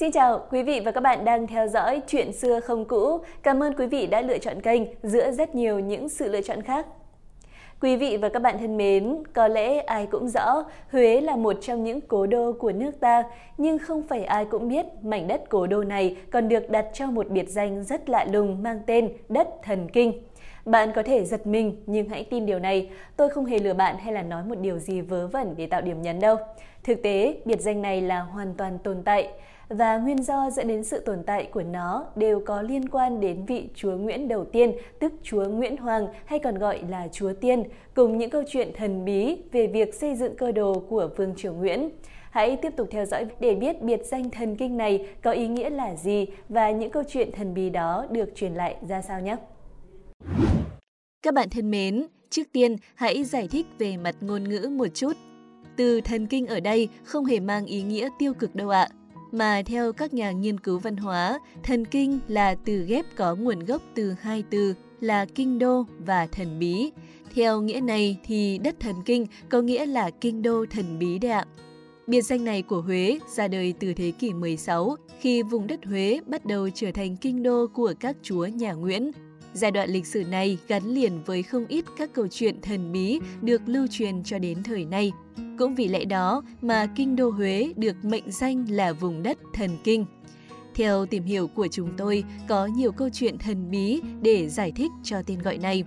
Xin chào, quý vị và các bạn đang theo dõi Chuyện xưa không cũ. Cảm ơn quý vị đã lựa chọn kênh giữa rất nhiều những sự lựa chọn khác. Quý vị và các bạn thân mến, có lẽ ai cũng rõ Huế là một trong những cố đô của nước ta, nhưng không phải ai cũng biết mảnh đất cố đô này còn được đặt cho một biệt danh rất lạ lùng mang tên đất thần kinh. Bạn có thể giật mình nhưng hãy tin điều này, tôi không hề lừa bạn hay là nói một điều gì vớ vẩn để tạo điểm nhấn đâu. Thực tế, biệt danh này là hoàn toàn tồn tại và nguyên do dẫn đến sự tồn tại của nó đều có liên quan đến vị chúa Nguyễn đầu tiên, tức chúa Nguyễn Hoàng hay còn gọi là chúa Tiên, cùng những câu chuyện thần bí về việc xây dựng cơ đồ của vương triều Nguyễn. Hãy tiếp tục theo dõi để biết biệt danh thần kinh này có ý nghĩa là gì và những câu chuyện thần bí đó được truyền lại ra sao nhé. Các bạn thân mến, trước tiên hãy giải thích về mặt ngôn ngữ một chút. Từ thần kinh ở đây không hề mang ý nghĩa tiêu cực đâu ạ. Mà theo các nhà nghiên cứu văn hóa, thần kinh là từ ghép có nguồn gốc từ hai từ là kinh đô và thần bí. Theo nghĩa này thì đất thần kinh có nghĩa là kinh đô thần bí đấy ạ. Biệt danh này của Huế ra đời từ thế kỷ 16 khi vùng đất Huế bắt đầu trở thành kinh đô của các chúa nhà Nguyễn Giai đoạn lịch sử này gắn liền với không ít các câu chuyện thần bí được lưu truyền cho đến thời nay. Cũng vì lẽ đó mà Kinh đô Huế được mệnh danh là vùng đất thần kinh. Theo tìm hiểu của chúng tôi, có nhiều câu chuyện thần bí để giải thích cho tên gọi này.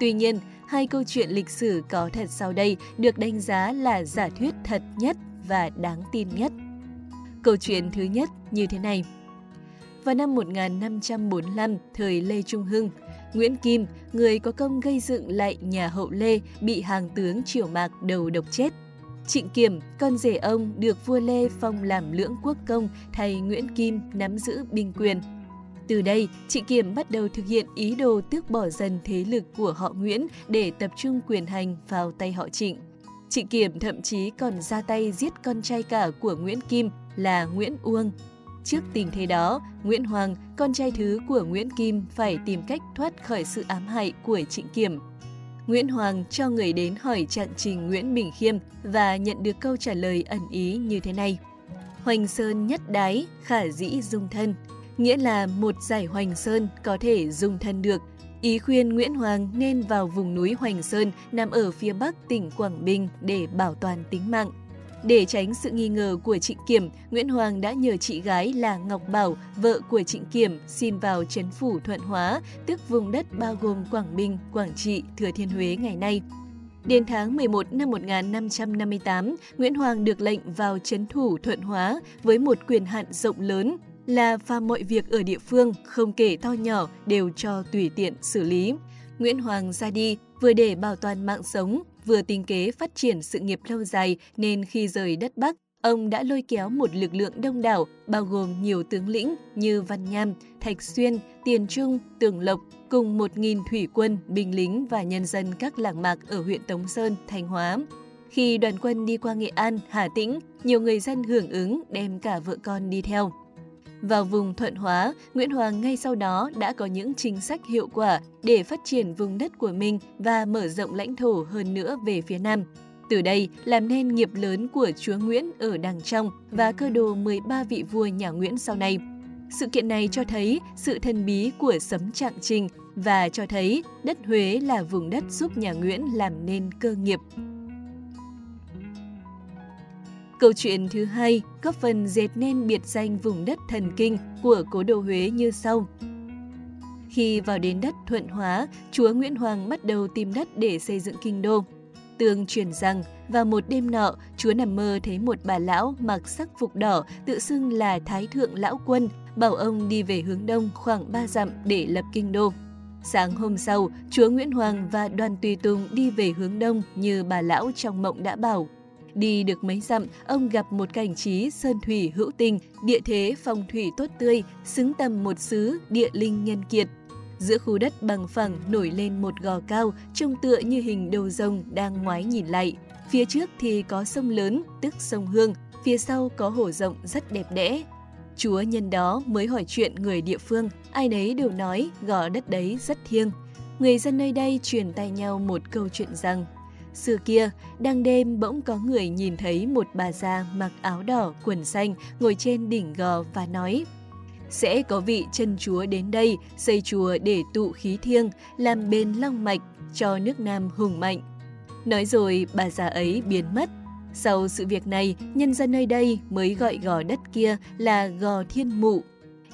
Tuy nhiên, hai câu chuyện lịch sử có thật sau đây được đánh giá là giả thuyết thật nhất và đáng tin nhất. Câu chuyện thứ nhất như thế này. Vào năm 1545, thời Lê Trung Hưng, Nguyễn Kim, người có công gây dựng lại nhà hậu Lê, bị hàng tướng Triều Mạc đầu độc chết. Trịnh Kiểm, con rể ông, được vua Lê phong làm lưỡng quốc công thay Nguyễn Kim nắm giữ binh quyền. Từ đây, Trịnh Kiểm bắt đầu thực hiện ý đồ tước bỏ dần thế lực của họ Nguyễn để tập trung quyền hành vào tay họ Trịnh. Trịnh Kiểm thậm chí còn ra tay giết con trai cả của Nguyễn Kim là Nguyễn Uông, Trước tình thế đó, Nguyễn Hoàng, con trai thứ của Nguyễn Kim phải tìm cách thoát khỏi sự ám hại của Trịnh Kiểm. Nguyễn Hoàng cho người đến hỏi trạng trình Nguyễn Bình Khiêm và nhận được câu trả lời ẩn ý như thế này. Hoành Sơn nhất đái, khả dĩ dung thân, nghĩa là một giải Hoành Sơn có thể dung thân được. Ý khuyên Nguyễn Hoàng nên vào vùng núi Hoành Sơn nằm ở phía bắc tỉnh Quảng Bình để bảo toàn tính mạng. Để tránh sự nghi ngờ của Trịnh Kiểm, Nguyễn Hoàng đã nhờ chị gái là Ngọc Bảo, vợ của Trịnh Kiểm, xin vào chấn phủ Thuận Hóa, tức vùng đất bao gồm Quảng Bình, Quảng Trị, Thừa Thiên Huế ngày nay. Đến tháng 11 năm 1558, Nguyễn Hoàng được lệnh vào chấn thủ Thuận Hóa với một quyền hạn rộng lớn là pha mọi việc ở địa phương, không kể to nhỏ, đều cho tùy tiện xử lý. Nguyễn Hoàng ra đi vừa để bảo toàn mạng sống, vừa tính kế phát triển sự nghiệp lâu dài nên khi rời đất Bắc, ông đã lôi kéo một lực lượng đông đảo bao gồm nhiều tướng lĩnh như Văn Nham, Thạch Xuyên, Tiền Trung, Tường Lộc cùng 1.000 thủy quân, binh lính và nhân dân các làng mạc ở huyện Tống Sơn, Thanh Hóa. Khi đoàn quân đi qua Nghệ An, Hà Tĩnh, nhiều người dân hưởng ứng đem cả vợ con đi theo. Vào vùng Thuận Hóa, Nguyễn Hoàng ngay sau đó đã có những chính sách hiệu quả để phát triển vùng đất của mình và mở rộng lãnh thổ hơn nữa về phía Nam. Từ đây, làm nên nghiệp lớn của chúa Nguyễn ở đằng trong và cơ đồ 13 vị vua nhà Nguyễn sau này. Sự kiện này cho thấy sự thần bí của sấm trạng trình và cho thấy đất Huế là vùng đất giúp nhà Nguyễn làm nên cơ nghiệp. Câu chuyện thứ hai góp phần dệt nên biệt danh vùng đất thần kinh của cố đô Huế như sau. Khi vào đến đất Thuận Hóa, chúa Nguyễn Hoàng bắt đầu tìm đất để xây dựng kinh đô. Tường truyền rằng, vào một đêm nọ, chúa nằm mơ thấy một bà lão mặc sắc phục đỏ tự xưng là Thái Thượng Lão Quân, bảo ông đi về hướng đông khoảng 3 dặm để lập kinh đô. Sáng hôm sau, chúa Nguyễn Hoàng và đoàn tùy tùng đi về hướng đông như bà lão trong mộng đã bảo. Đi được mấy dặm, ông gặp một cảnh trí sơn thủy hữu tình, địa thế phong thủy tốt tươi, xứng tầm một xứ địa linh nhân kiệt. Giữa khu đất bằng phẳng nổi lên một gò cao, trông tựa như hình đầu rồng đang ngoái nhìn lại. Phía trước thì có sông lớn, tức sông Hương, phía sau có hồ rộng rất đẹp đẽ. Chúa nhân đó mới hỏi chuyện người địa phương, ai nấy đều nói gò đất đấy rất thiêng. Người dân nơi đây truyền tay nhau một câu chuyện rằng Xưa kia, đang đêm bỗng có người nhìn thấy một bà già mặc áo đỏ, quần xanh ngồi trên đỉnh gò và nói Sẽ có vị chân chúa đến đây xây chùa để tụ khí thiêng, làm bền long mạch cho nước Nam hùng mạnh. Nói rồi bà già ấy biến mất. Sau sự việc này, nhân dân nơi đây mới gọi gò đất kia là gò thiên mụ.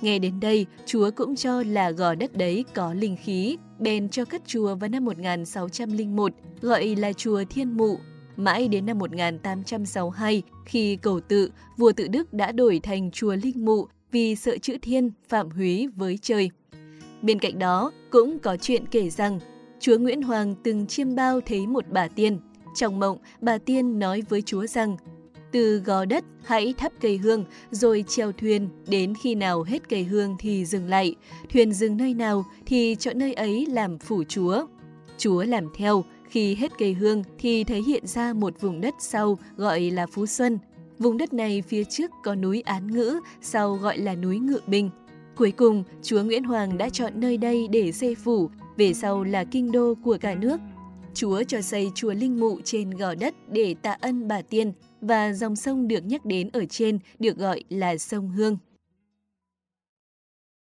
Nghe đến đây, chúa cũng cho là gò đất đấy có linh khí, bèn cho cất chùa vào năm 1601, gọi là chùa Thiên Mụ. Mãi đến năm 1862, khi cầu tự, vua tự Đức đã đổi thành chùa Linh Mụ vì sợ chữ thiên phạm húy với trời. Bên cạnh đó, cũng có chuyện kể rằng, chúa Nguyễn Hoàng từng chiêm bao thấy một bà tiên. Trong mộng, bà tiên nói với chúa rằng, từ gò đất hãy thắp cây hương rồi treo thuyền, đến khi nào hết cây hương thì dừng lại. Thuyền dừng nơi nào thì chọn nơi ấy làm phủ chúa. Chúa làm theo, khi hết cây hương thì thấy hiện ra một vùng đất sau gọi là Phú Xuân. Vùng đất này phía trước có núi Án Ngữ, sau gọi là núi Ngự Bình. Cuối cùng, chúa Nguyễn Hoàng đã chọn nơi đây để xây phủ, về sau là kinh đô của cả nước. Chúa cho xây chùa Linh Mụ trên gò đất để tạ ân bà Tiên, và dòng sông được nhắc đến ở trên được gọi là sông Hương.